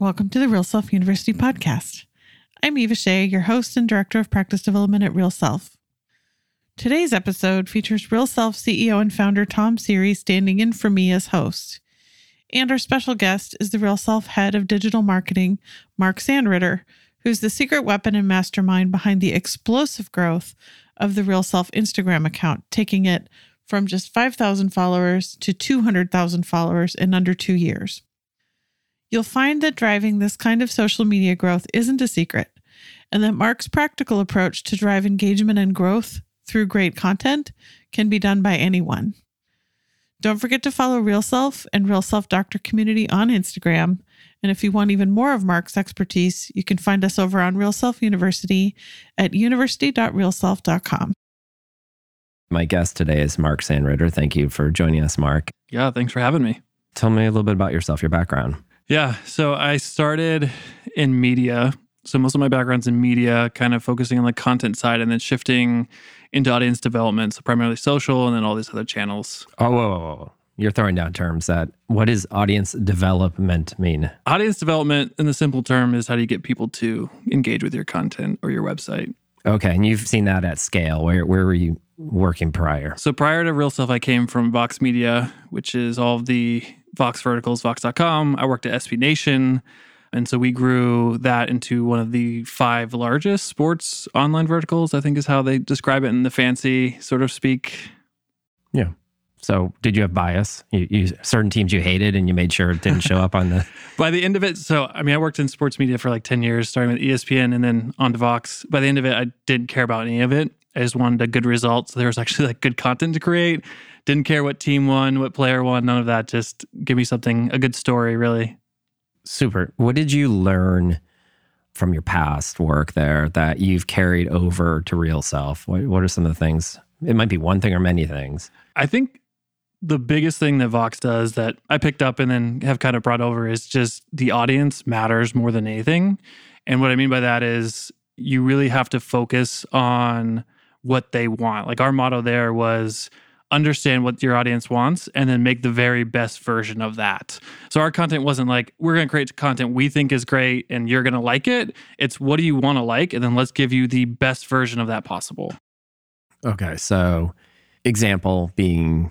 Welcome to the Real Self University podcast. I'm Eva Shea, your host and director of practice development at Real Self. Today's episode features Real Self CEO and founder Tom Seery standing in for me as host. And our special guest is the Real Self head of digital marketing, Mark Sandritter, who's the secret weapon and mastermind behind the explosive growth of the Real Self Instagram account, taking it from just 5,000 followers to 200,000 followers in under two years. You'll find that driving this kind of social media growth isn't a secret, and that Mark's practical approach to drive engagement and growth through great content can be done by anyone. Don't forget to follow Real Self and Real Self Doctor Community on Instagram. And if you want even more of Mark's expertise, you can find us over on Real Self University at university.realself.com. My guest today is Mark Sandritter. Thank you for joining us, Mark. Yeah, thanks for having me. Tell me a little bit about yourself, your background. Yeah, so I started in media. So most of my background's in media, kind of focusing on the content side and then shifting into audience development. So primarily social and then all these other channels. Oh, whoa, whoa, whoa. You're throwing down terms that what does audience development mean? Audience development, in the simple term, is how do you get people to engage with your content or your website. Okay, and you've seen that at scale. Where where were you working prior? So prior to Real Self, I came from Vox Media, which is all of the Vox verticals, Vox.com. I worked at SB Nation. And so we grew that into one of the five largest sports online verticals, I think is how they describe it in the fancy sort of speak. Yeah. So did you have bias? You, you certain teams you hated and you made sure it didn't show up on the By the end of it, so I mean I worked in sports media for like 10 years, starting with ESPN and then on to Vox. By the end of it, I didn't care about any of it. I just wanted a good result. So there was actually like good content to create. Didn't care what team won, what player won, none of that. Just give me something, a good story, really. Super. What did you learn from your past work there that you've carried over to Real Self? What, what are some of the things? It might be one thing or many things. I think the biggest thing that Vox does that I picked up and then have kind of brought over is just the audience matters more than anything. And what I mean by that is you really have to focus on what they want. Like our motto there was understand what your audience wants and then make the very best version of that. So our content wasn't like we're going to create content we think is great and you're going to like it. It's what do you want to like and then let's give you the best version of that possible. Okay, so example being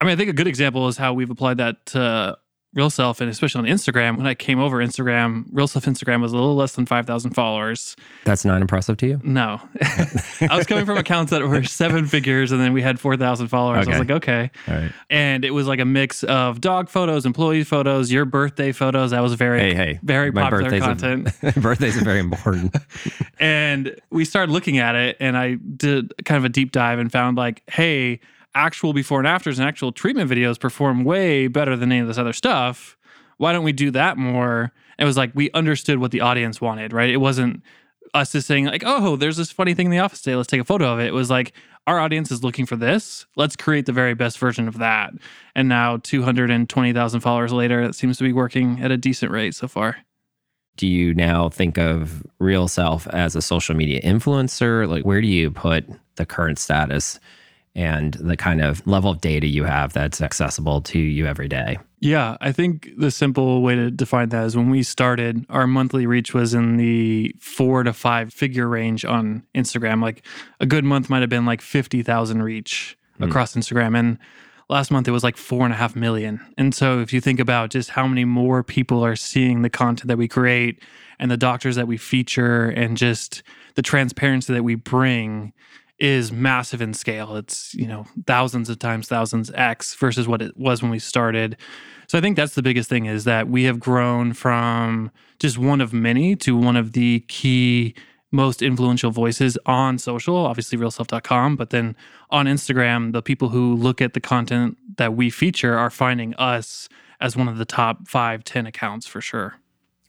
I mean, I think a good example is how we've applied that to Real Self and especially on Instagram. When I came over Instagram, Real Self Instagram was a little less than 5,000 followers. That's not impressive to you? No. I was coming from accounts that were seven figures and then we had 4,000 followers. Okay. I was like, okay. All right. And it was like a mix of dog photos, employee photos, your birthday photos. That was very, Hey, hey. very my popular birthday's content. A, birthdays are very important. and we started looking at it and I did kind of a deep dive and found like, hey, actual before and afters and actual treatment videos perform way better than any of this other stuff. Why don't we do that more? It was like we understood what the audience wanted, right? It wasn't us just saying like, "Oh, there's this funny thing in the office today. Let's take a photo of it." It was like our audience is looking for this. Let's create the very best version of that. And now, two hundred and twenty thousand followers later, it seems to be working at a decent rate so far. Do you now think of Real Self as a social media influencer? Like, where do you put the current status and the kind of level of data you have that's accessible to you every day? Yeah, I think the simple way to define that is when we started, our monthly reach was in the four to five figure range on Instagram. Like a good month might have been like 50,000 reach Mm. across Instagram. And last month it was like four and a half million. And so if you think about just how many more people are seeing the content that we create and the doctors that we feature and just the transparency that we bring is massive in scale. It's, you know, thousands of times thousands X versus what it was when we started. So I think that's the biggest thing is that we have grown from just one of many to one of the key most influential voices on social, obviously realself.com, but then on Instagram, the people who look at the content that we feature are finding us as one of the top five, 10 accounts for sure.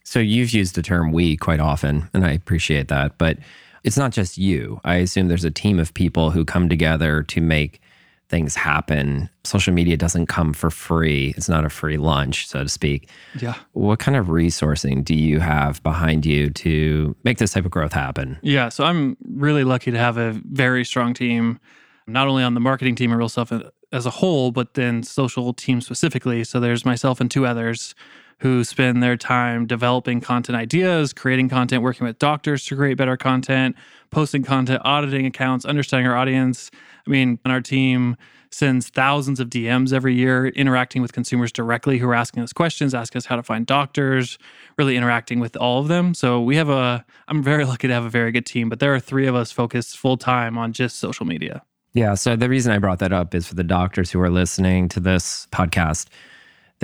So you've used the term we quite often, and I appreciate that. But it's not just you. I assume there's a team of people who come together to make things happen. Social media doesn't come for free. It's not a free lunch, so to speak. Yeah. What kind of resourcing do you have behind you to make this type of growth happen? Yeah. So I'm really lucky to have a very strong team, not only on the marketing team at Real Self uh, as a whole, but then social team specifically. So there's myself and two others who spend their time developing content ideas, creating content, working with doctors to create better content, posting content, auditing accounts, understanding our audience. I mean, our team, sends thousands of DMs every year, interacting with consumers directly who are asking us questions, asking us how to find doctors, really interacting with all of them. So we have a, I'm very lucky to have a very good team, but there are three of us focused full time on just social media. Yeah. So the reason I brought that up is for the doctors who are listening to this podcast.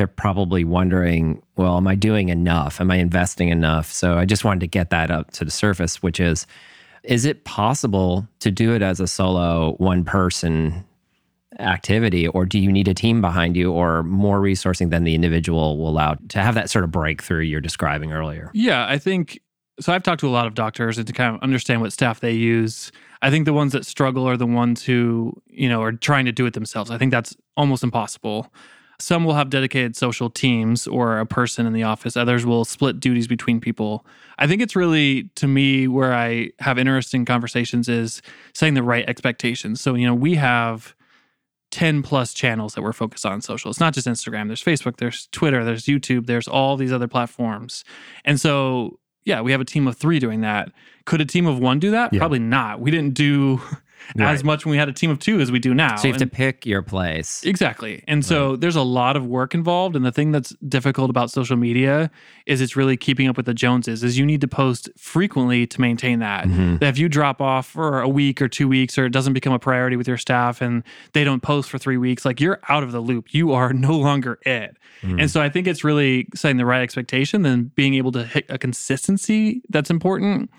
They're probably wondering, well, am I doing enough? Am I investing enough? So I just wanted to get that up to the surface, which is, is it possible to do it as a solo one person activity or do you need a team behind you or more resourcing than the individual will allow to have that sort of breakthrough you're describing earlier yeah i think so i've talked to a lot of doctors and to kind of understand what staff they use i think the ones that struggle are the ones who you know are trying to do it themselves i think that's almost impossible some will have dedicated social teams or a person in the office others will split duties between people i think it's really to me where i have interesting conversations is setting the right expectations so you know we have 10 plus channels that we're focused on social. It's not just Instagram, there's Facebook, there's Twitter, there's YouTube, there's all these other platforms. And so, yeah, we have a team of three doing that. Could a team of one do that? Yeah. Probably not. We didn't do Right. as much when we had a team of two as we do now. so you have And- to pick your place Exactly. And so there's a lot of work involved and the thing that's difficult about social media is it's really keeping up with the Joneses is you need to post frequently to maintain that. Mhm. That if you drop off for a week or 2 weeks or it doesn't become a priority with your staff and they don't post for 3 weeks like you're out of the loop. You are no longer it. Mhm. And so I think it's really setting the right expectation and being able to hit a consistency that's important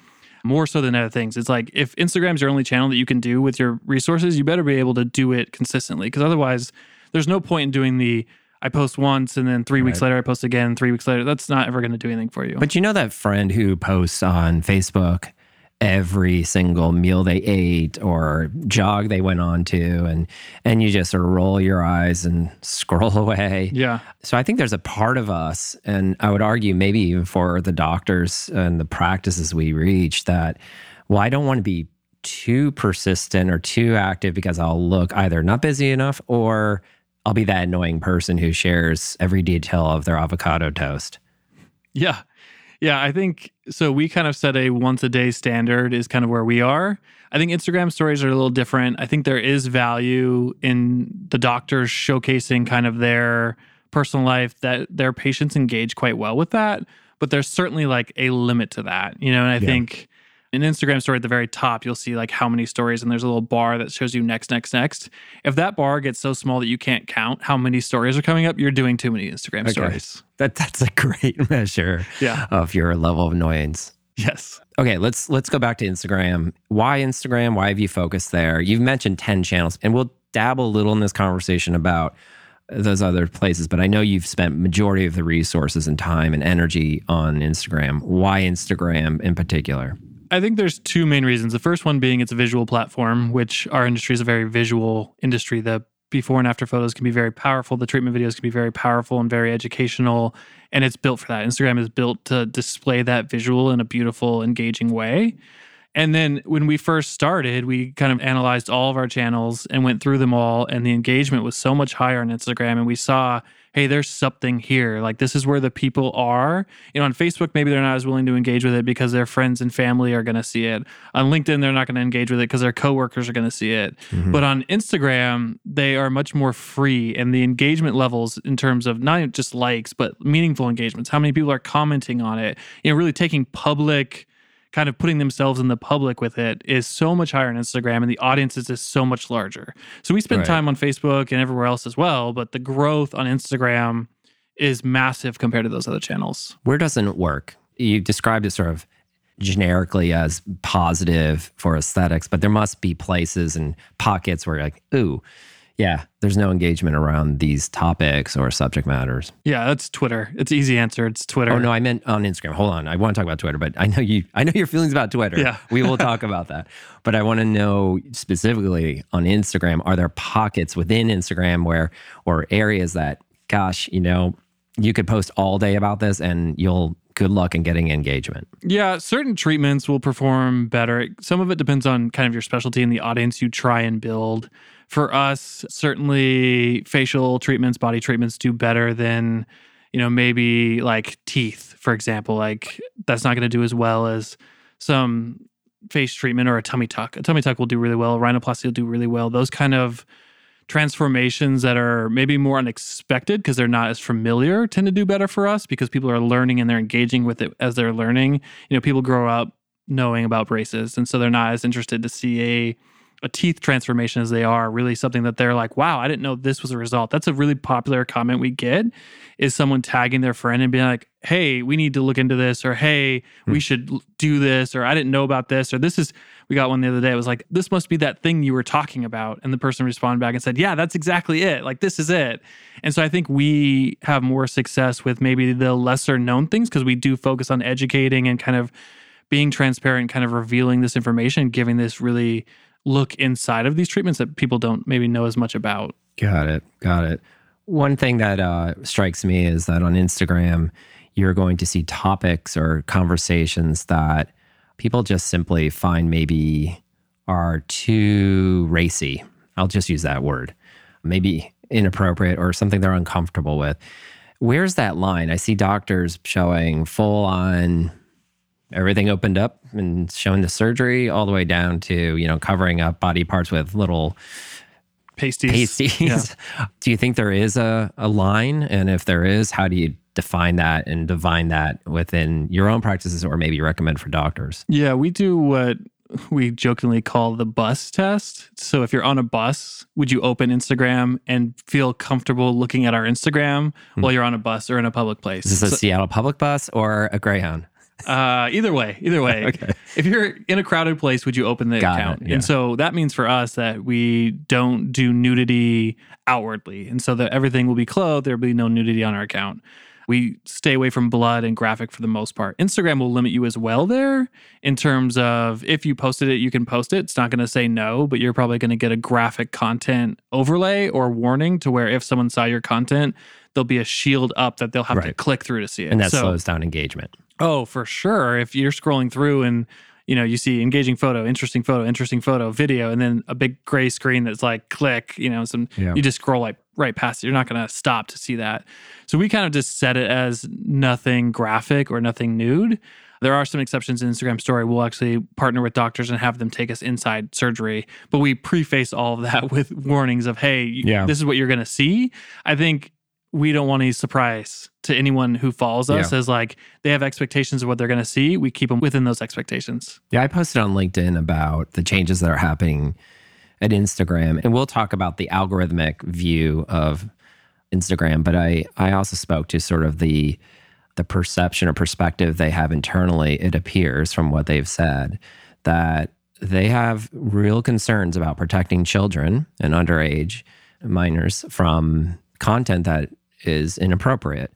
more so than other things. It's like if Instagram's your only channel that you can do with your resources, you better be able to do it consistently because otherwise there's no point in doing the I post once and then 3 weeks later I post again, 3 weeks later. That's not ever going to do anything for you. But you know that friend who posts on Facebook every single meal they ate or jog they went on to and and you just sort of roll your eyes and scroll away. yeah. So I think there's a part of us and I would argue maybe even for the doctors and the practices we reach that well I don't want to be too persistent or too active because I'll look either not busy enough or I'll be that annoying person who shares every detail of their avocado toast. Yeah. Yeah, I think so. We kind of set a once a day standard, is kind of where we are. I think Instagram stories are a little different. I think there is value in the doctors showcasing kind of their personal life that their patients engage quite well with that. But there's certainly like a limit to that, you know, and I Yeah. think an Instagram story at the very top, you'll see like how many stories, and there's a little bar that shows you next, next, next. If that bar gets so small that you can't count how many stories are coming up, you're doing too many Instagram Okay. stories. That that's a great measure Yeah. of your level of annoyance. Yes. Okay, let's let's go back to Instagram. Why Instagram? Why have you focused there? You've mentioned 10 channels and we'll dabble a little in this conversation about those other places, but I know you've spent majority of the resources and time and energy on Instagram. Why Instagram in particular? I think there's two main reasons. The first one being it's a visual platform, which our industry is a very visual industry. The before and after photos can be very powerful. The treatment videos can be very powerful and very educational. And it's built for that. Instagram is built to display that visual in a beautiful, engaging way. And then when we first started, we kind of analyzed all of our channels and went through them all. And the engagement was so much higher on Instagram. And we saw, hey, there's something here. Like, this is where the people are. You know, on Facebook, maybe they're not as willing to engage with it because their friends and family are going to see it. On LinkedIn, they're not going to engage with it because their coworkers are going to see it. Mm-hmm. But on Instagram, they are much more free. And the engagement levels, in terms of not just likes, but meaningful engagements, how many people are commenting on it, you know, really taking public kind of putting themselves in the public with it is so much higher on Instagram and the audience is just so much larger. So we spend Right. time on Facebook and everywhere else as well, but the growth on Instagram is massive compared to those other channels. Where doesn't it work? You described it sort of generically as positive for aesthetics, but there must be places and pockets where you're like, ooh, yeah, there's no engagement around these topics or subject matters. Yeah, that's Twitter. It's easy answer. It's Twitter. Oh no, I meant on Instagram. Hold on, I want to talk about Twitter, but I know you. I know your feelings about Twitter. Yeah. we will talk about that. But I want to know specifically on Instagram. Are there pockets within Instagram where, or areas that, gosh, you know, you could post all day about this and you'll good luck in getting engagement. Yeah, certain treatments will perform better. Some of it depends on kind of your specialty and the audience you try and build. For us, certainly facial treatments, body treatments do better than you know, maybe like teeth, for example, like that's not going to do as well as some face treatment or a tummy tuck. A tummy tuck will do really well. Rhinoplasty will do really well. Those kind of transformations that are maybe more unexpected because they're not as familiar tend to do better for us because people are learning and they're engaging with it as they're learning. You know, people grow up knowing about braces and so they're not as interested to see a a teeth transformation as they are really something that they're like, wow, I didn't know this was a result. That's a really popular comment we get is someone tagging their friend and being like, hey, we need to look into this, or hey, we hmm. should do this, or I didn't know about this, or this is, we got one the other day. It was like, this must be that thing you were talking about. And the person responded back and said, yeah, that's exactly it. Like, this is it. And so I think we have more success with maybe the lesser known things because we do focus on educating and kind of being transparent, kind of revealing this information, giving this really look inside of these treatments that people don't maybe know as much about. Got it. Got it. One thing that uh, strikes me is that on Instagram, you're going to see topics or conversations that people just simply find maybe are too racy. I'll just use that word. Maybe inappropriate or something they're uncomfortable with. Where's that line? I see doctors showing full on everything opened up and showing the surgery all the way down to you know covering up body parts with little pasties. Pasties. Yeah. do you think there is a, a line? And if there is, how do you define that and divine that within your own practices or maybe recommend for doctors? Yeah, we do what we jokingly call the bus test. So if you're on a bus, would you open Instagram and feel comfortable looking at our Instagram hmm. while you're on a bus or in a public place? Is this so, a Seattle public bus or a Greyhound? Uh, either way, either way. okay. If you're in a crowded place, would you open the Got account? It, yeah. And so that means for us that we don't do nudity outwardly, and so that everything will be clothed. There will be no nudity on our account. We stay away from blood and graphic for the most part. Instagram will limit you as well there in terms of if you posted it, you can post it. It's not going to say no, but you're probably going to get a graphic content overlay or warning to where if someone saw your content, there'll be a shield up that they'll have right. to click through to see it. And that so, slows down engagement. Oh, for sure. If you're scrolling through and you know, you see engaging photo, interesting photo, interesting photo, video, and then a big gray screen that's like click, you know, some yeah. you just scroll like right past it. You're not going to stop to see that. So we kind of just set it as nothing graphic or nothing nude. There are some exceptions in Instagram story. We'll actually partner with doctors and have them take us inside surgery, but we preface all of that with warnings of, hey, yeah. this is what you're going to see. I think we don't want any surprise to anyone who follows us yeah. as like they have expectations of what they're going to see. We keep them within those expectations. Yeah, I posted on LinkedIn about the changes that are happening at Instagram, and we'll talk about the algorithmic view of Instagram. But I I also spoke to sort of the the perception or perspective they have internally. It appears from what they've said that they have real concerns about protecting children and underage minors from content that is inappropriate.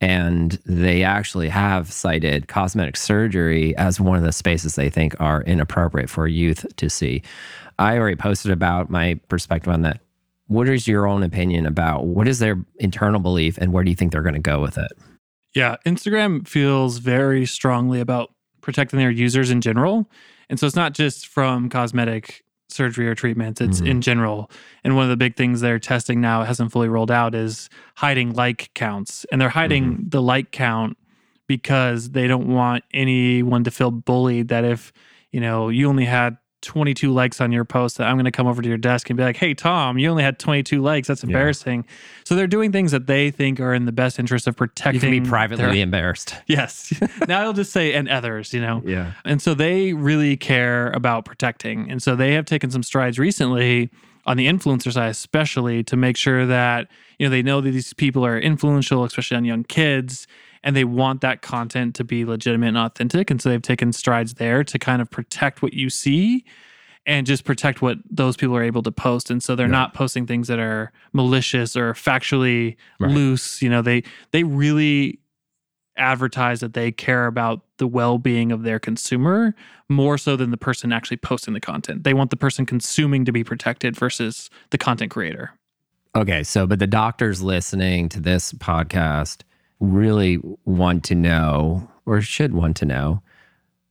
And they actually have cited cosmetic surgery as one of the spaces they think are inappropriate for youth to see. I already posted about my perspective on that. What is your own opinion about what is their internal belief and where do you think they're going to go with it? Yeah, Instagram feels very strongly about protecting their users in general. And so it's not just from cosmetic surgery or treatments. It's mm-hmm. in general. And one of the big things they're testing now, it hasn't fully rolled out, is hiding like counts. And they're hiding mm-hmm. the like count because they don't want anyone to feel bullied that if, you know, you only had 22 likes on your post that I'm going to come over to your desk and be like, "Hey Tom, you only had 22 likes. That's embarrassing." Yeah. So they're doing things that they think are in the best interest of protecting. You can be privately their, embarrassed. Yes. now I'll just say and others, you know. Yeah. And so they really care about protecting, and so they have taken some strides recently on the influencer side, especially to make sure that you know they know that these people are influential, especially on young kids and they want that content to be legitimate and authentic. And so they've taken strides there to kind of protect what you see and just protect what those people are able to post. And so they're not posting things that are malicious or factually right. loose. You know, they they really advertise that they care about the well-being of their consumer more so than the person actually posting the content. They want the person consuming to be protected versus the content creator. Okay, so but the doctors listening to this podcast really want to know or should want to know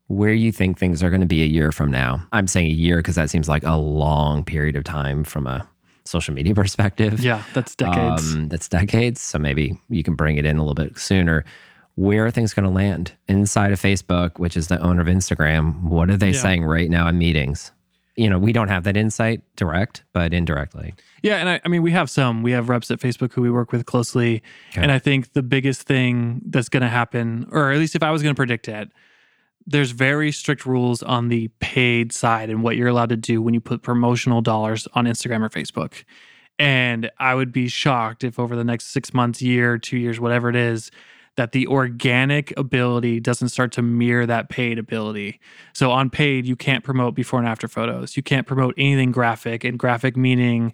where you think things are going to be a year from now. I'm saying a year because that seems like a long period of time from a social media perspective. Yeah, that's decades. Um, that's decades. So maybe you can bring it in a little bit sooner. Where are things going to land inside of Facebook, which is the owner of Instagram? What are they Yeah. saying right now in meetings? You know, we don't have that insight direct, but indirectly. Yeah, and I, I mean, we have some. We have reps at Facebook who we work with closely, Okay. and I think the biggest thing that's going to happen, or at least if I was going to predict it, there's very strict rules on the paid side and what you're allowed to do when you put promotional dollars on Instagram or Facebook. And I would be shocked if over the next six months, year, two years, whatever it is, that the organic ability doesn't start to mirror that paid ability. So on paid, you can't promote before and after photos. You can't promote anything graphic, and graphic meaning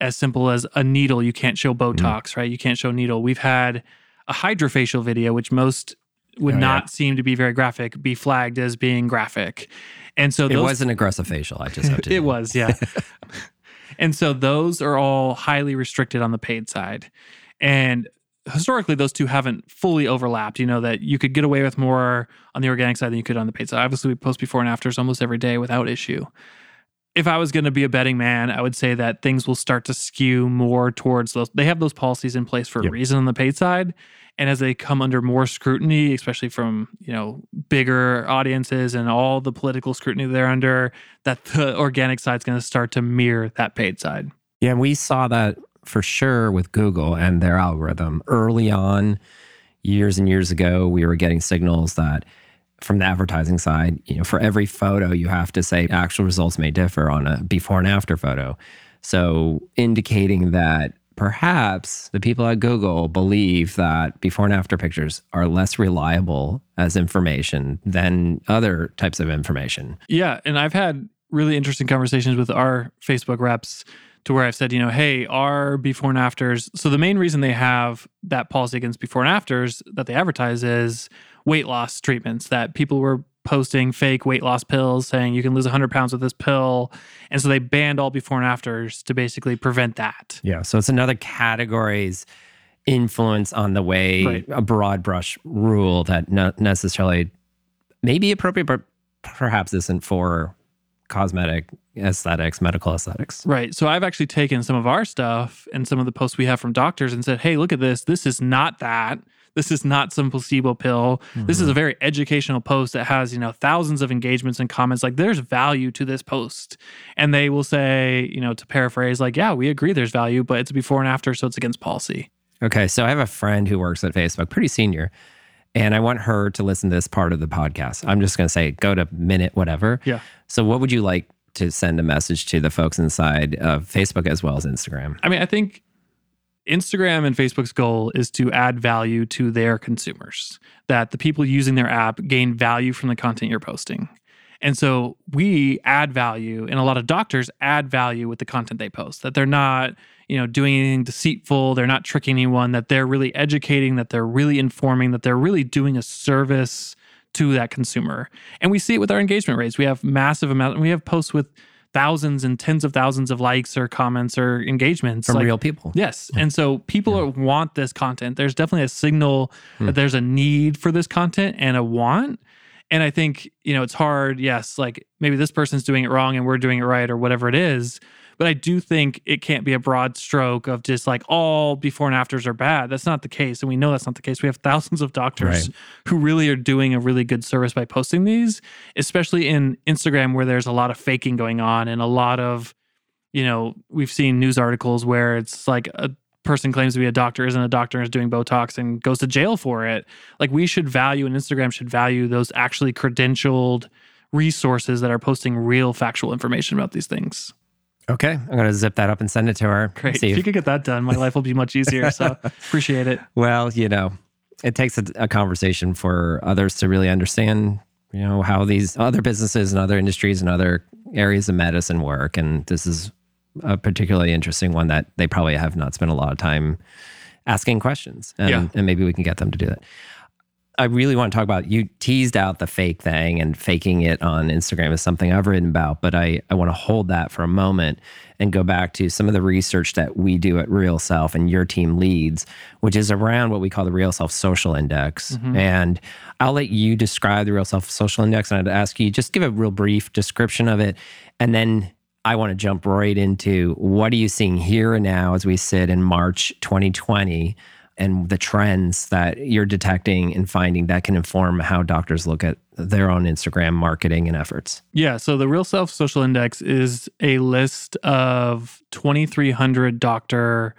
as simple as a needle. You can't show mm-hmm. Botox, right? You can't show needle. We've had a HydraFacial video, which most would Oh, yeah. not seem to be very graphic, be flagged as being graphic. And so It was an aggressive facial. I just have to. it was, yeah. and so those are all highly restricted on the paid side. And Mm-hmm. historically, those two haven't fully overlapped. You know, that you could get away with more on the organic side than you could on the paid side. Obviously, we post before and afters almost every day without issue. If I was going to be a betting man, I would say that things will start to skew more towards those. They have those policies in place for a reason on the paid side. And as they come under more scrutiny, especially from, you know, bigger audiences and all the political scrutiny they're under, that the organic side's going to start to mirror that paid side. Yeah, we saw that for sure with Google and their algorithm early on, years and years ago. We were getting signals that from the advertising side, you know, for every photo, you have to say actual results may differ on a before and after photo. So, indicating that perhaps the people at Google believe that before and after pictures are less reliable as information than other types of information. Yeah, and I've had really interesting conversations with our Facebook reps to where I've said, you know, hey, our before and afters. So the main reason they have that policy against before and afters that they advertise is weight loss treatments that people were posting fake weight loss pills saying you can lose 100 pounds with this pill. And so they banned all before and afters to basically prevent that. Yeah. So it's another category's influence on the way Right. a broad brush rule that not necessarily may be appropriate, but perhaps isn't for cosmetic aesthetics, medical aesthetics. Right. So I've actually taken some of our stuff and some of the posts we have from doctors and said, hey, look at this. This is not that. This is not some placebo pill. This is a mm-hmm. very educational post that has, you know, thousands of engagements and comments. Like there's value to this post. And they will say, you know, to paraphrase, like, yeah, we agree there's value, but it's before and after, so it's against policy. Okay. So I have a friend who works at Facebook, pretty senior, and I want her to listen to this part of the podcast. I'm just going to say, go to minute, whatever. Yeah. So, what would you like to send a message to the folks inside of Facebook as well as Instagram? I mean, I think Instagram and Facebook's goal is to add value to their consumers, that the people using their app gain value from the content you're posting. And so we add value, and a lot of doctors add value with the content they post, that they're not, you know, doing anything deceitful, they're not tricking anyone, that they're really educating, that they're really informing, that they're really doing a service to that consumer. And we see it with our engagement rates. We have massive amount, we have posts with thousands and tens of thousands of likes or comments or engagements From like- real people. Yes. And so people are- want this content. There's definitely a signal that hmm. there's a need for this content and a want. And I think, you know, it's hard. Yes. Like maybe this person's doing it wrong and we're doing it right or whatever it is. But I do think it can't be a broad stroke of just like all before and afters are bad. That's not the case. And we know that's not the case. We have thousands of doctors Right. who really are doing a really good service by posting these, especially in Instagram where there's a lot of faking going on and a lot of you know, we've seen news articles where it's like a person claims to be a doctor, isn't a doctor, and is doing Botox and goes to jail for it. Like we should value, and Instagram should value those actually credentialed resources that are posting real factual information about these things. Okay. I'm going to zip that up and send it to her. Great. If- you could get that done, my life will be much easier. So appreciate it. Well, you know, it takes a, a conversation for others to really understand, you know, how these other businesses and other industries and other areas of medicine work. And this is a particularly interesting one that they probably have not spent a lot of time asking questions. And, Yeah. and maybe we can get them to do that. I really want to talk about you teased out the fake thing and faking it on Instagram is something I've written about, but I, I want to hold that for a moment and go back to some of the research that we do at Real Self and your team leads, which is around what we call the Real Self Social Index. Mm-hmm. And I'll let you describe the Real Self Social Index and I'd ask you just give a real brief description of it. And then I want to jump right into what are you seeing here and now as we sit in March 2020 and the trends that you're detecting and finding that can inform how doctors look at their own Instagram marketing and efforts. Yeah. So the Real Self Social Index is a list of 2,300 doctor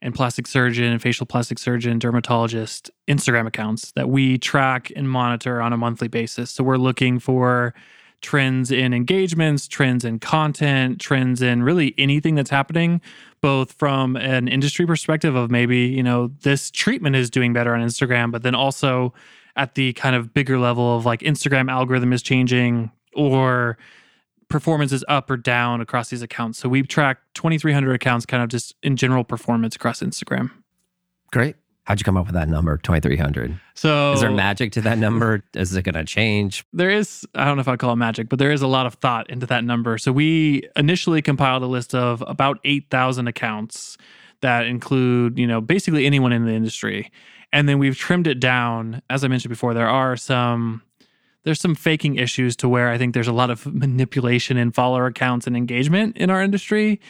and plastic surgeon, and facial plastic surgeon, dermatologist Instagram accounts that we track and monitor on a monthly basis. So we're looking for trends in engagements, trends in content, trends in really anything that's happening, both from an industry perspective of maybe, you know, this treatment is doing better on Instagram, but then also at the kind of bigger level of like Instagram algorithm is changing or performance is up or down across these accounts. So we track 2,300 accounts kind of just in general performance across Instagram. Great. How'd you come up with that number, 2,300? So Is there magic to that number? Is it going to change? there is i don't know if i'd call it magic but there is a lot of thought into that number so we initially compiled a list of about 8000 accounts that include you know basically anyone in the industry and then we've trimmed it down as i mentioned before there are some there's some faking issues to where i think there's a lot of manipulation in follower accounts and engagement in our industry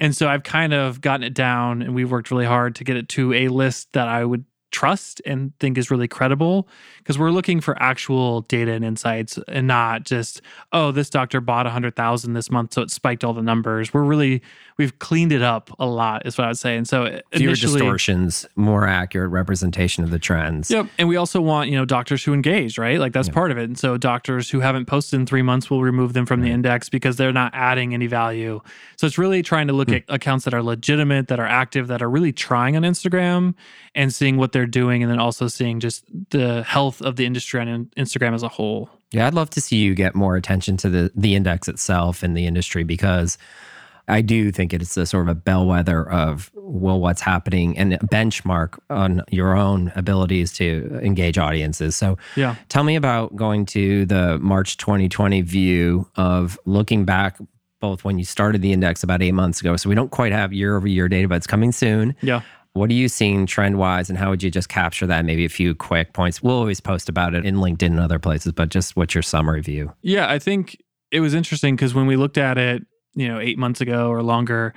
and so i've kind of gotten it down and we've worked really hard to get it to a list that i would trust and think is really credible because we're looking for actual data and insights and not just oh this doctor bought 100000 this month so it spiked all the numbers. We're really we've cleaned it up a lot is what i would say and so Fewer distortions, more accurate representation of the trends. Yep. And we also want, you know, doctors who engage, right? Like that's Yeah. part of it. And so doctors who haven't posted in three months will remove them from the index because they're not adding any value. So it's really trying to look Hmm. at accounts that are legitimate, that are active, that are really trying on Instagram and seeing what they're doing. And then also seeing just the health of the industry on Instagram as a whole. Yeah, I'd love to see you get more attention to the the index itself and the industry because I do think it's a sort of a bellwether of well what's happening and a benchmark on your own abilities to engage audiences. So Yeah. tell me about going to the March 2020 view of looking back both when you started the index about 8 months ago. So we don't quite have year over year data but it's coming soon. Yeah. What are you seeing trend wise, and how would you just capture that? Maybe a few quick points. We'll always post about it in LinkedIn and other places, but just what's your summary view? Yeah, I think it was interesting because when we looked at it, you know, eight months ago or longer,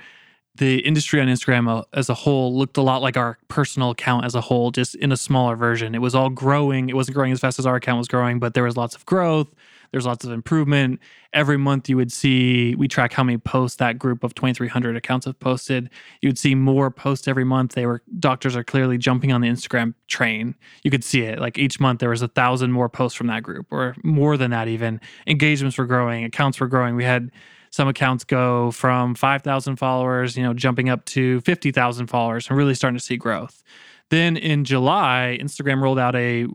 the industry on Instagram uh, as a whole looked a lot like our personal account as a whole, just in a smaller version. It was all growing. It wasn't growing as fast as our account was growing, but there was lots of growth. There's lots of improvement. Every month, you would see we track how many posts that group of 2,300 accounts have posted. You would see more posts every month. They were doctors are clearly jumping on the Instagram train. You could see it. Like each month, there was a thousand more posts from that group, or more than that. Even engagements were growing, accounts were growing. We had some accounts go from 5,000 followers, you know, jumping up to 50,000 followers and really starting to see growth. Then in July, Instagram rolled out a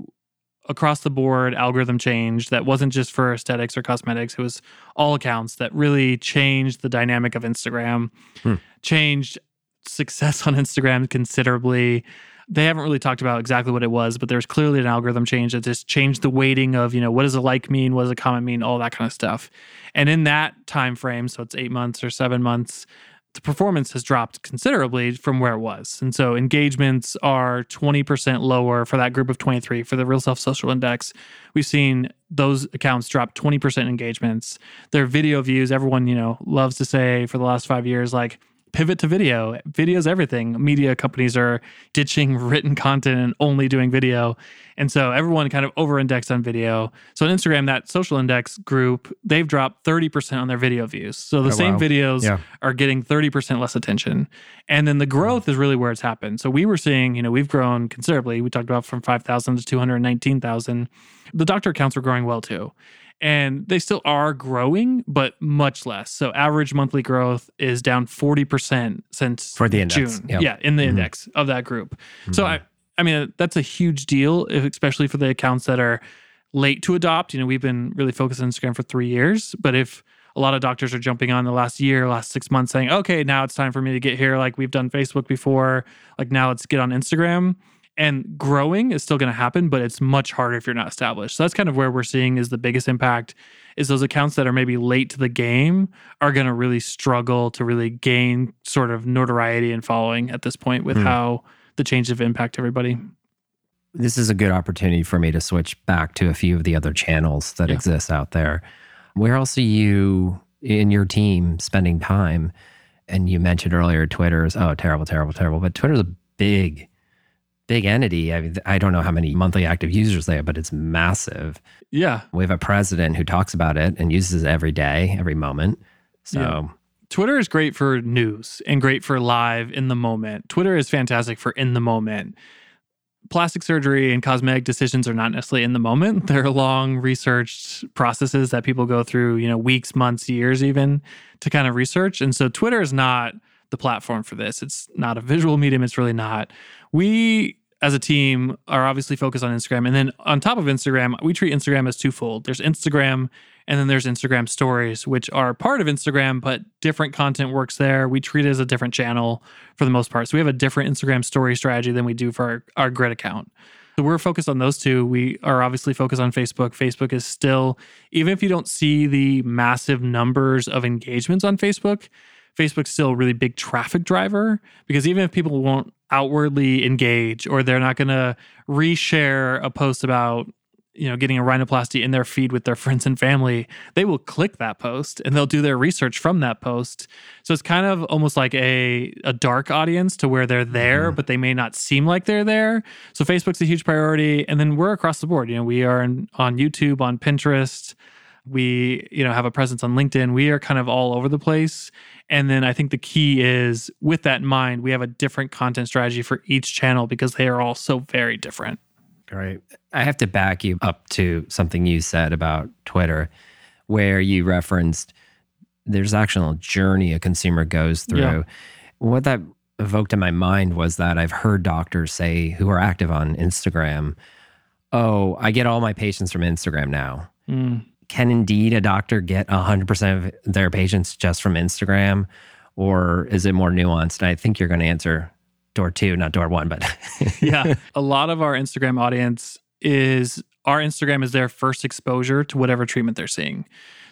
across the board algorithm change that wasn't just for aesthetics or cosmetics, it was all accounts that really changed the dynamic of Instagram, Hmm. changed success on Instagram considerably. They haven't really talked about exactly what it was, but there's clearly an algorithm change that just changed the weighting of, you know, what does a like mean, what does a comment mean, all that kind of stuff. And in that time frame, so it's eight months or seven months, the performance has dropped considerably from where it was. And so engagements are 20% lower for that group of 23 for the Real Self Social Index. We've seen those accounts drop 20% engagements. Their video views, everyone, you know, loves to say for the last five years, like, pivot to video. Video's everything. Media companies are ditching written content and only doing video. And so everyone kind of over indexed on video. So on Instagram, that social index group, they've dropped 30% on their video views. So the Oh, same wow. videos Yeah. are getting 30% less attention. And then the hmm. growth is really where it's happened. So we were seeing, you know, we've grown considerably. We talked about from 5,000 to 219,000. The doctor accounts were growing well too. And they still are growing, but much less. So average monthly growth is down 40% since For the index, June. yep. Yeah, in the Mhm. index of that group. So Mhm. I I mean that's a huge deal, if, especially for the accounts that are late to adopt. You know, we've been really focused on Instagram for three years, but if a lot of doctors are jumping on the last year, last six months, saying, "Okay, now it's time for me to get here." Like we've done Facebook before, like now let's get on Instagram. And growing is still going to happen, but it's much harder if you're not established. So that's kind of where we're seeing is the biggest impact. Is those accounts that are maybe late to the game are going to really struggle to really gain sort of notoriety and following at this point with Hmm. how the changes have impact everybody. this is a good opportunity for me to switch back to a few of the other channels that Yeah. exist out there. Where else are you in your team spending time. And you mentioned earlier Twitter's, oh, terrible, terrible, terrible. But Twitter's a big, big entity. I mean, I don't know how many monthly active users they have, but it's massive. Yeah. We have a president who talks about it and uses it every day, every moment. So, Yeah. Twitter is great for news and great for live in the moment. Twitter is fantastic for in the moment. Plastic surgery and cosmetic decisions are not necessarily in the moment. They're long researched processes that people go through, you know, weeks, months, years even to kind of research. And so Twitter is not the platform for this. It's not a visual medium. It's really not. We as a team are obviously focused on Instagram. And then on top of Instagram, we treat Instagram as twofold. There's Instagram and then there's Instagram stories, which are part of Instagram, but different content works there. We treat it as a different channel for the most part. So we have a different Instagram story strategy than we do for our, our grid account. So we're focused on those two. We are obviously focused on Facebook. Facebook is still, even if you don't see the massive numbers of engagements on Facebook, Facebook's still a really big traffic driver because even if people won't outwardly engage or they're not going to reshare a post about you know getting a rhinoplasty in their feed with their friends and family. They will click that post and they'll do their research from that post. So it's kind of almost like a, a dark audience to where they're there mm-hmm. but they may not seem like they're there. So facebook's a huge priority and then we're across the board. You know we are in, on youtube on pinterest. We you know have a presence on linkedin. We are kind of all over the place and then i think the key is with that in mind we have a different content strategy for each channel because they are all so very different Great. I have to back you up to something you said about Twitter, where you referenced there's actual journey a consumer goes through. Yeah. What that evoked in my mind was that I've heard doctors say who are active on Instagram, oh, I get all my patients from Instagram now. Mm. Can indeed a doctor get 100% of their patients just from Instagram? Or is it more nuanced? I think you're going to answer door two, not door one, but yeah. a lot of our Instagram audience is our Instagram is their first exposure to whatever treatment they're seeing.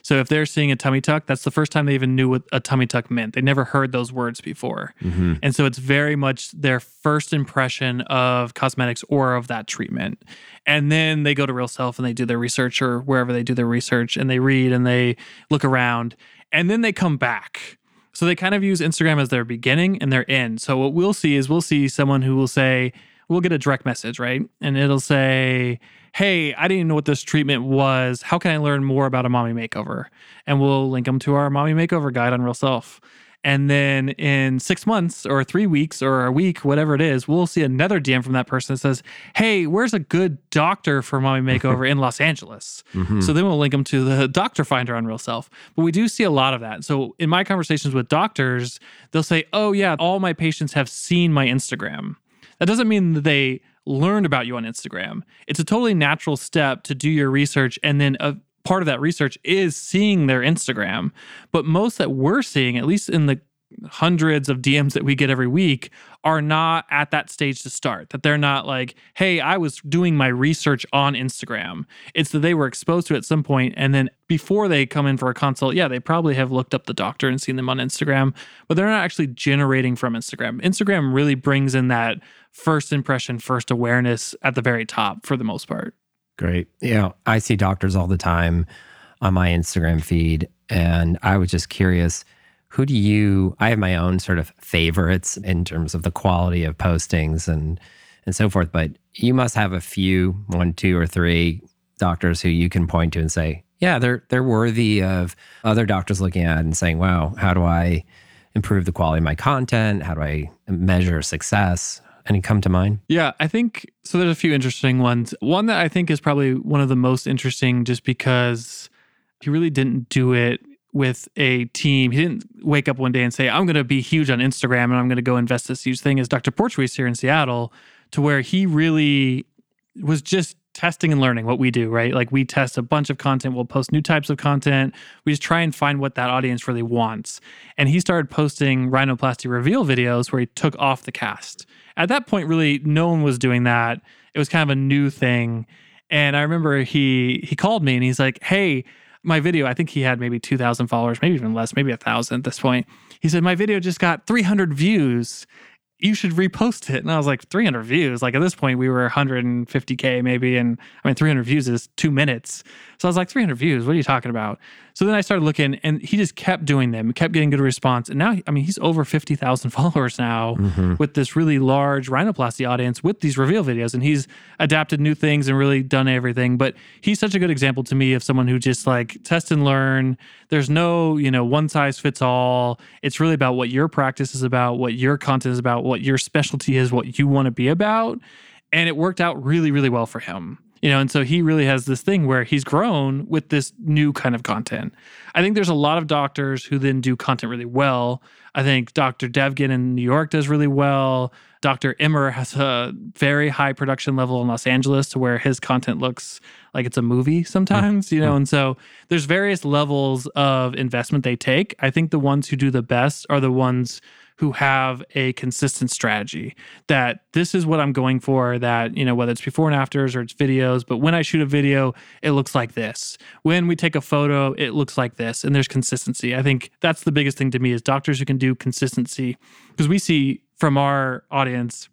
So if they're seeing a tummy tuck, that's the first time they even knew what a tummy tuck meant. They never heard those words before. Mhm. And so it's very much their first impression of cosmetics or of that treatment. And then they go to Real Self and they do their research or wherever they do their research and they read and they look around and then they come back. So they kind of use Instagram as their beginning and their end. So what we'll see is we'll see someone who will say, we'll get a direct message, right? And it'll say, Hey, I didn't even know what this treatment was. How can I learn more about a mommy makeover? And we'll link them to our mommy makeover guide on Real Self. And then in six months or three weeks or a week, whatever it is, we'll see another DM from that person that says, Hey, where's a good doctor for mommy makeover in Los Angeles? Mhm. So then we'll link them to the doctor finder on Real Self. But we do see a lot of that. So in my conversations with doctors, they'll say, Oh, yeah, all my patients have seen my Instagram. That doesn't mean that they learned about you on Instagram. It's a totally natural step to do your research. And then a part of that research is seeing their Instagram. But most that we're seeing, at least in the hundreds of DMs that we get every week are not at that stage to start. That they're not like, hey, I was doing my research on Instagram. It's that they were exposed to it at some point, and then before they come in for a consult, yeah, they probably have looked up the doctor and seen them on Instagram, but they're not actually generating from Instagram. Instagram really brings in that first impression, first awareness at the very top for the most part. Great. Yeah, I see doctors all the time on my Instagram feed. And I was just curious who do you, I have my own sort of favorites in terms of the quality of postings and, and so forth, but you must have a few, one, two, or three doctors who you can point to and say, yeah, they're they're worthy of other doctors looking at and saying, wow, how do I improve the quality of my content? How do I measure success? Any come to mind? Yeah, I think so. There's a few interesting ones. One that I think is probably one of the most interesting just because he really didn't do it with a team. He didn't wake up one day and say, I'm going to be huge on Instagram and I'm going to go invest this huge thing. Is Dr. Portuese here in Seattle, to where he really was just testing and learning what we do, right? Like we test a bunch of content, we'll post new types of content. We just try and find what that audience really wants. And he started posting rhinoplasty reveal videos where he took off the cast. At that point, really, no one was doing that. It was kind of a new thing. And I remember he he called me and he's like, "Hey, my video. I think he had maybe two thousand followers, maybe even less, maybe a thousand at this point." He said, "My video just got three hundred views." you should repost it. And I was like, 300 views. Like at this point, we were 150K maybe. And I mean, 300 views is two minutes. So I was like, 300 views, what are you talking about? So then I started looking and he just kept doing them, kept getting good response. And now, I mean, he's over 50,000 followers now Mm-hmm. with this really large rhinoplasty audience with these reveal videos. And he's adapted new things and really done everything. But he's such a good example to me of someone who just like test and learn. There's no, you know, one size fits all. It's really about what your practice is about, what your content is about, what your specialty is, what you want to be about. And it worked out really, really well for him. You know, and so he really has this thing where he's grown with this new kind of content. I think there's a lot of doctors who then do content really well. I think Dr. Devgan in New York does really well. Dr. Immer has a very high production level in Los Angeles to where his content looks like it's a movie sometimes, mm, you know, mm. and so there's various levels of investment they take. I think the ones who do the best are the ones who have a consistent strategy that this is what I'm going for that you know whether it's before and afters or it's videos but when I shoot a video it looks like this. When we take a photo it looks like this and there's consistency. I think that's the biggest thing to me is doctors who can do consistency because we see from our audience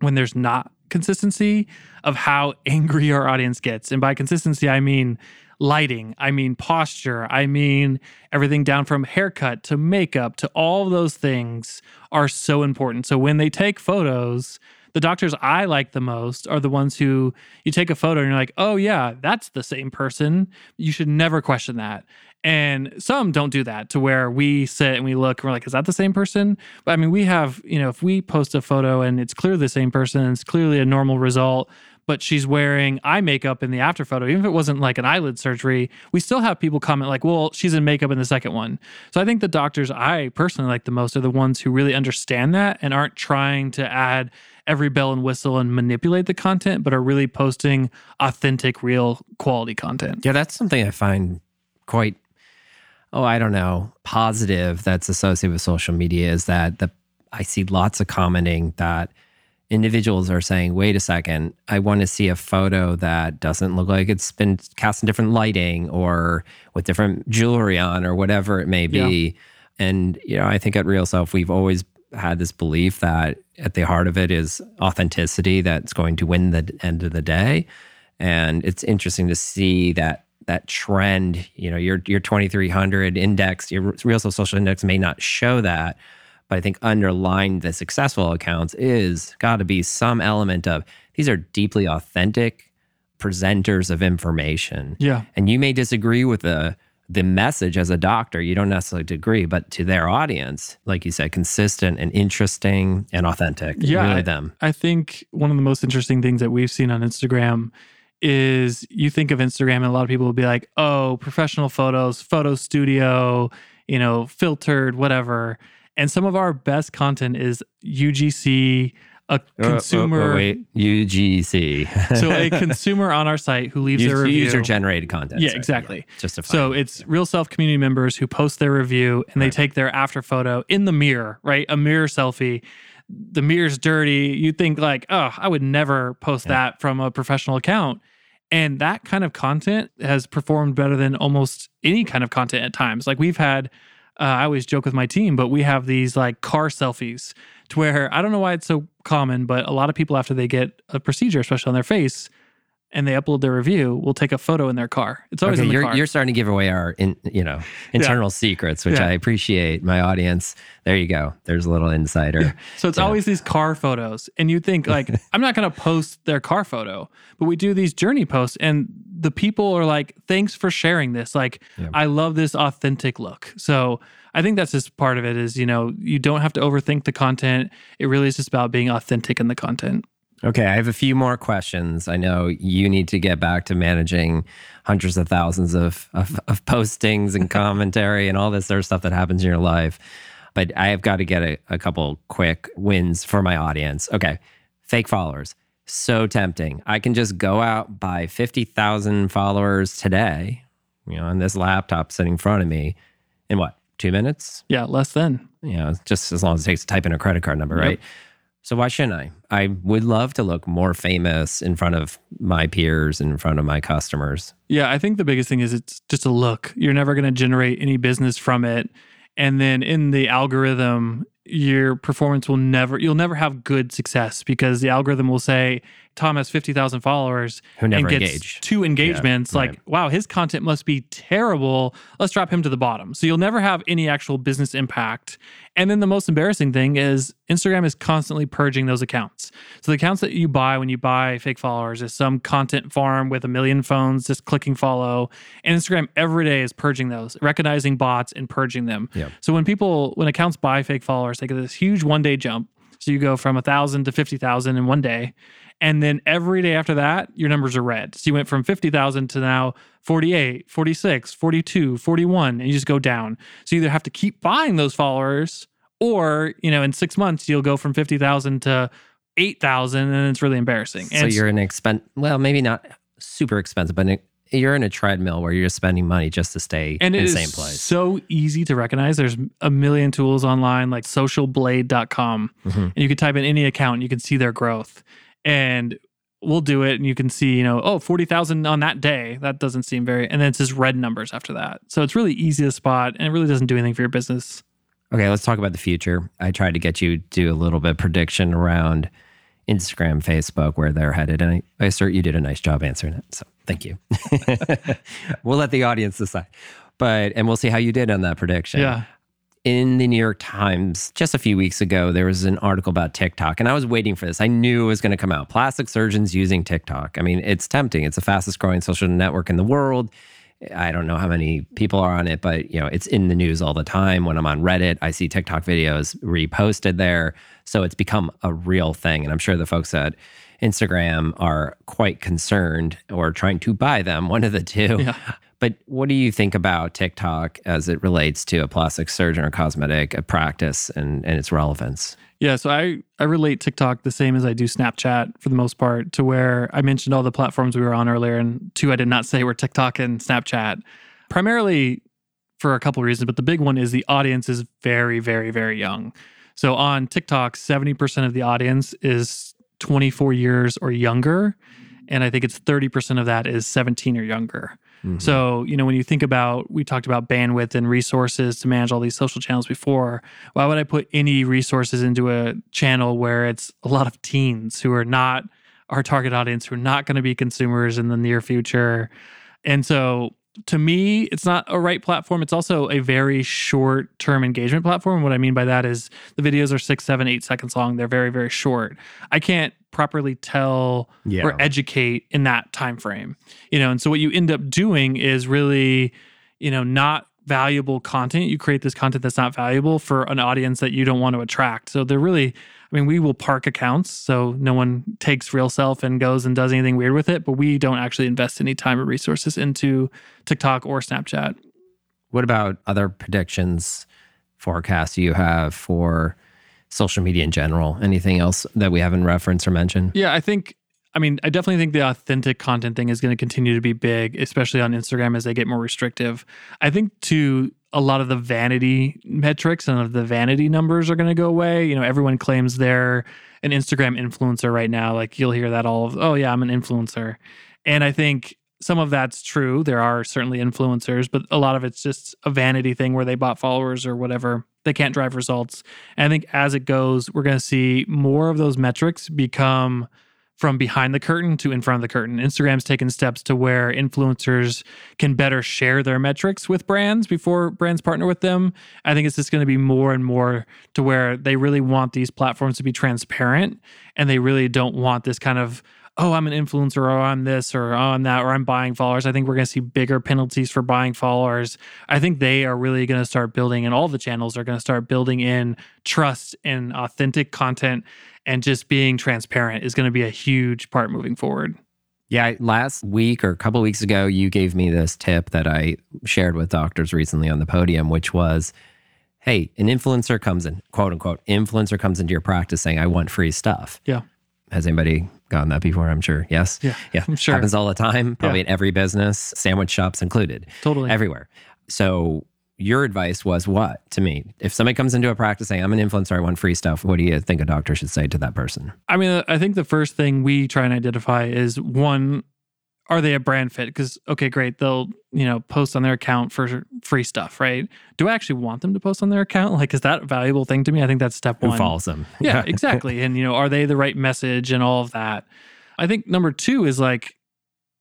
when there's not consistency of how angry our audience gets and by consistency I mean lighting, I mean posture, I mean everything down from haircut to makeup to all those things are so important. So when they take photos, the doctors I like the most are the ones who you take a photo and you're like, oh, yeah, that's the same person. You should never question that. And some don't do that to where we sit and we look and we're like, is that the same person? But I mean, we have, you know, if we post a photo and it's clearly the same person, it's clearly a normal result, but she's wearing eye makeup in the after photo, even if it wasn't like an eyelid surgery, we still have people comment like, well, she's in makeup in the second one. So I think the doctors I personally like the most are the ones who really understand that and aren't trying to add every bell and whistle and manipulate the content, but are really posting authentic, real quality content. Yeah, that's something I find quite, oh, I don't know, positive that's associated with social media is that the I see lots of commenting that individuals are saying, wait a second, I want to see a photo that doesn't look like it's been cast in different lighting or with different jewelry on or whatever it may be. And, you know, I think at Real Self, we've always had this belief that at the heart of it is authenticity that's going to win the end of the day. And it's interesting to see that that trend, you know, your your 2300 index, your Real Self Social Index may not show that, but I think underlying the successful accounts is got to be some element of these are deeply authentic presenters of information. Yeah. And you may disagree with the the message as a doctor, you don't necessarily agree, but to their audience, like you said, consistent and interesting and authentic. Yeah, really them. I think one of the most interesting things that we've seen on Instagram is you think of Instagram and a lot of people will be like, oh, professional photos, photo studio, you know, filtered, whatever. And some of our best content is UGC, a Uh, uh, uh, consumer. wait, UGC. so a consumer on our site who leaves their review. user generated content. Yeah, sorry. exactly. Just to So it's real self community members who post their review and they take their after photo in the mirror, right? A mirror selfie. The mirror's dirty. You think like, oh, I would never post that from a professional account. And that kind of content has performed better than almost any kind of content at times. Like we've had, uh, I always joke with my team, but we have these like car selfies to where I don't know why it's so common, but a lot of people after they get a procedure, especially on their face, and they upload their review, we'll take a photo in their car. It's always okay, in the you're, car. you're starting to give away our in, you know internal secrets, which Yeah. I appreciate. My audience, there you go. There's a little insider. So it's Yeah. always these car photos. And you think, like, I'm not going to post their car photo, but we do these journey posts. And the people are like, thanks for sharing this. Like, Yeah. I love this authentic look. So I think that's just part of it is, you know, you don't have to overthink the content. It really is just about being authentic in the content. Okay, I have a few more questions. I know you need to get back to managing hundreds of thousands of, of, of postings and commentary and all this other stuff that happens in your life. But I have got to get a, a couple quick wins for my audience. Okay, fake followers. So tempting. I can just go out, buy 50,000 followers today, you know, on this laptop sitting in front of me in what, two minutes? Yeah, less than. you know, just as long as it takes to type in a credit card number, Yep. right? So why shouldn't I? I would love to look more famous in front of my peers and in front of my customers. Yeah, I think the biggest thing is it's just a look. You're never going to generate any business from it. And then in the algorithm, your performance will never you'll never have good success because the algorithm will say Tom has 50,000 followers Who never and gets engage. two engagements Yeah, like right. wow his content must be terrible. Let's drop him to the bottom. So you'll never have any actual business impact. And then the most embarrassing thing is Instagram is constantly purging those accounts. So the accounts that you buy when you buy fake followers is some content farm with a million phones just clicking follow. And Instagram every day is purging those recognizing bots and purging them. Yeah. so when people when accounts buy fake followers they get this huge one day jump. So you go from a thousand to fifty thousand in one day, and then every day after that, your numbers are red. So you went from fifty thousand to now 48, 46, 42, 41, and you just go down. So you either have to keep buying those followers, or you know, in six months you'll go from fifty thousand to eight thousand, and it's really embarrassing. So And you're an expense. Well, maybe not super expensive, but you're in a treadmill where you're spending money just to stay and in the same place. so easy to recognize. There's a million tools online like socialblade.com. Mhm. And you can type in any account and you can see their growth. And we'll do it and you can see, you know, oh, 40,000 on that day. That doesn't seem very, and then it's just red numbers after that. So it's really easy to spot and it really doesn't do anything for your business. Okay, let's talk about the future. I tried to get you to do a little bit of prediction around Instagram, Facebook, where they're headed, and I, I assert you did a nice job answering it. So thank you. we'll let the audience decide, but and we'll see how you did on that prediction. Yeah. In the New York Times just a few weeks ago, there was an article about TikTok, and I was waiting for this. I knew it was going to come out. Plastic surgeons using TikTok. I mean, it's tempting. It's the fastest growing social network in the world. I don't know how many people are on it, but you know, it's in the news all the time. When I'm on Reddit, I see TikTok videos reposted there. So it's become a real thing. And I'm sure the folks at Instagram are quite concerned or trying to buy them, one of the two. Yeah. But what do you think about TikTok as it relates to a plastic surgeon or cosmetic practice and, and its relevance? Yeah, so I I relate TikTok the same as I do Snapchat for the most part to where I mentioned all the platforms we were on earlier and two I did not say were TikTok and Snapchat. Primarily for a couple of reasons, but the big one is the audience is very very very young. So on TikTok, 70% of the audience is 24 years or younger, and I think it's 30% of that is 17 or younger. Mhm. So, you know, when you think about, we talked about bandwidth and resources to manage all these social channels before. Why would I put any resources into a channel where it's a lot of teens who are not our target audience, who are not going to be consumers in the near future? And so, to me, it's not a right platform. It's also a very short term engagement platform. What I mean by that is the videos are six, seven, eight seconds long. They're very, very short. I can't properly tell Yeah. or educate in that time frame you know and so what you end up doing is really you know not valuable content you create this content that's not valuable for an audience that you don't want to attract so they're really i mean we will park accounts so no one takes real self and goes and does anything weird with it but we don't actually invest any time or resources into tiktok or snapchat What about other predictions, forecasts you have for social media in general? Anything else that we haven't referenced or mentioned? Yeah, I think. I mean, I definitely think the authentic content thing is going to continue to be big, especially on Instagram as they get more restrictive. I think to a lot of the vanity metrics and of the vanity numbers are going to go away. You know, everyone claims they're an Instagram influencer right now. Like you'll hear that all of, oh yeah, I'm an influencer, and I think some of that's true. There are certainly influencers, but a lot of it's just a vanity thing where they bought followers or whatever. They can't drive results. And I think as it goes, we're going to see more of those metrics become from behind the curtain to in front of the curtain. Instagram's taken steps to where influencers can better share their metrics with brands before brands partner with them. I think it's just going to be more and more to where they really want these platforms to be transparent and they really don't want this kind of oh, I'm an influencer, or I'm this, or oh, I'm that, or I'm buying followers. I think we're going to see bigger penalties for buying followers. I think they are really going to start building, and all the channels are going to start building in trust and authentic content, and just being transparent is going to be a huge part moving forward. Yeah, last week or a couple weeks ago, you gave me this tip that I shared with doctors recently on the podium, which was hey, an influencer comes in, quote unquote, influencer comes into your practice saying, I want free stuff. Yeah. Has anybody gotten that before? I'm sure. Yes. Yeah, Yeah. I'm sure. Happens all the time, probably at every business, sandwich shops included, Totally. everywhere. So your advice was what to me? If somebody comes into a practice saying, I'm an influencer, I want free stuff, what do you think a doctor should say to that person? I mean, I think the first thing we try and identify is one, are they a brand fit? Because okay, great, they'll you know post on their account for free stuff, right? Do I actually want them to post on their account? Like, is that a valuable thing to me? I think that's step Who one. follows them? Yeah, exactly. And you know, are they the right message and all of that? I think number two is like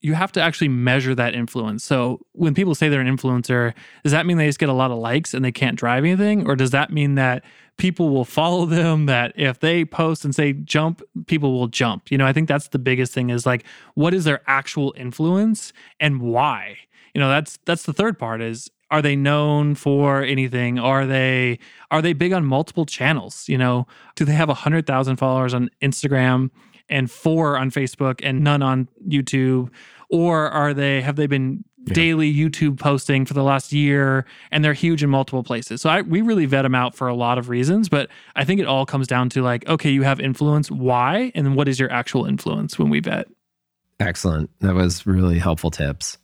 you have to actually measure that influence. So when people say they're an influencer, does that mean they just get a lot of likes and they can't drive anything? Or does that mean that people will follow them, that if they post and say jump, people will jump? You know, I think that's the biggest thing is like, what is their actual influence and why? You know, that's that's the third part is are they known for anything are they are they big on multiple channels you know do they have a 100000 followers on instagram and four on facebook and none on youtube or are they have they been Yeah. daily youtube posting for the last year and they're huge in multiple places so I, we really vet them out for a lot of reasons but i think it all comes down to like okay you have influence why and then what is your actual influence when we vet Excellent. That was really helpful tips.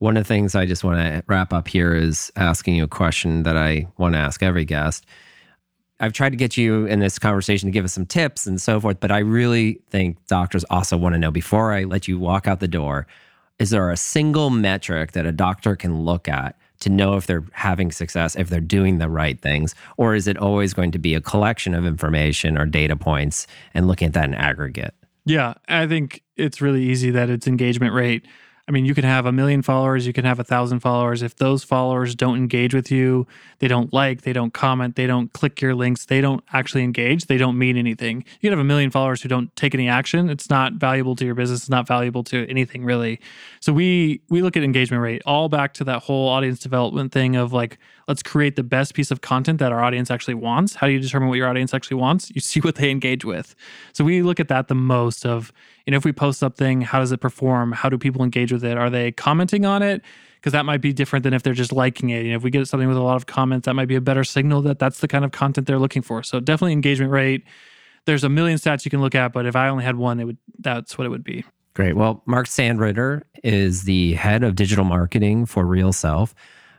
One of the things I just want to wrap up here is asking you a question that I want to ask every guest. I've tried to get you in this conversation to give us some tips and so forth, but I really think doctors also want to know before I let you walk out the door is there a single metric that a doctor can look at to know if they're having success, if they're doing the right things? Or is it always going to be a collection of information or data points and looking at that in aggregate? Yeah, I think it's really easy that it's engagement rate. I mean, you can have a million followers, you can have a thousand followers. If those followers don't engage with you, they don't like, they don't comment, they don't click your links, they don't actually engage, they don't mean anything. You can have a million followers who don't take any action. It's not valuable to your business. It's not valuable to anything really. So we we look at engagement rate all back to that whole audience development thing of like, let's create the best piece of content that our audience actually wants. How do you determine what your audience actually wants? You see what they engage with. So we look at that the most of, you know, if we post something, how does it perform? How do people engage with it? Are they commenting on it? Because that might be different than if they're just liking it. You know, if we get something with a lot of comments, that might be a better signal that that's the kind of content they're looking for. So definitely engagement rate. There's a million stats you can look at, but if I only had one, it would that's what it would be. Great. Well, Mark Sandritter is the head of digital marketing for Real Self.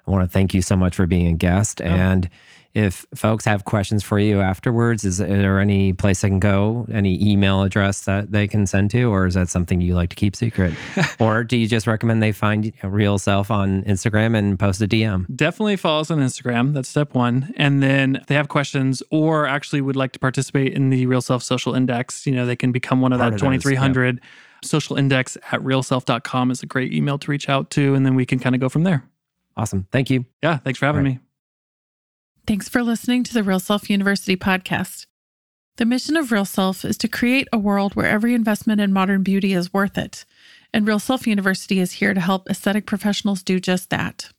I want to thank you so much for being a guest. Oh. And if folks have questions for you afterwards, is there any place they can go, any email address that they can send to, or is that something you like to keep secret? or do you just recommend they find Real Self on Instagram and post a DM? Definitely follow us on Instagram. That's step one. And then if they have questions or actually would like to participate in the Real Self Social Index, you know, they can become one of Part that of those, 2300. Social index at realself.com is a great email to reach out to. And then we can kind of go from there. Awesome. Thank you. Yeah. Thanks for having Right. me. Thanks for listening to the Real Self University podcast. The mission of Real Self is to create a world where every investment in modern beauty is worth it. And Real Self University is here to help aesthetic professionals do just that.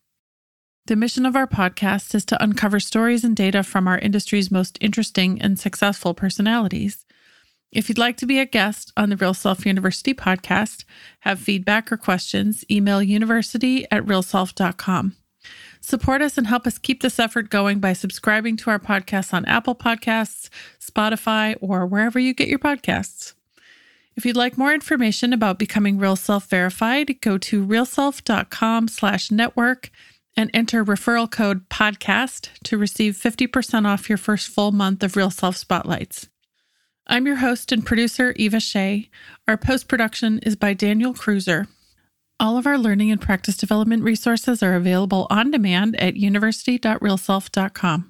The mission of our podcast is to uncover stories and data from our industry's most interesting and successful personalities. If you'd like to be a guest on the Real Self University podcast, have feedback or questions, email university at realself.com. Support us and help us keep this effort going by subscribing to our podcast on Apple Podcasts, Spotify, or wherever you get your podcasts. If you'd like more information about becoming Real Self verified, go to realself.com slash network and enter referral code podcast to receive 50% off your first full month of Real Self Spotlights. I'm your host and producer, Eva Shea. Our post production is by Daniel Cruiser. All of our learning and practice development resources are available on demand at university.realself.com.